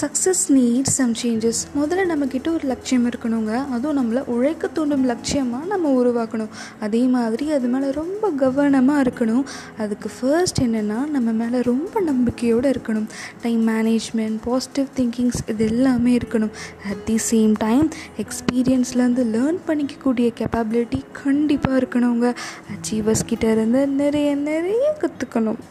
Success need some changes முதல்ல நம்மக்கிட்ட ஒரு லட்சியம் இருக்கணுங்க. அதுவும் நம்மளை உழைக்க தூண்டும் லட்சியமாக நம்ம உருவாக்கணும். அதே மாதிரி அது மேலே ரொம்ப கவனமாக இருக்கணும். அதுக்கு ஃபர்ஸ்ட் என்னென்னா நம்ம மேலே ரொம்ப நம்பிக்கையோடு இருக்கணும். டைம் மேனேஜ்மெண்ட் பாசிட்டிவ் திங்கிங்ஸ் இது எல்லாமே இருக்கணும் அட் தி சேம் டைம் எக்ஸ்பீரியன்ஸ்லேருந்து லேர்ன் பண்ணிக்கக்கூடிய கெப்பாபிலிட்டி கண்டிப்பாக இருக்கணுங்க. அச்சீவர்ஸ் கிட்டேருந்து நிறைய நிறைய கற்றுக்கணும்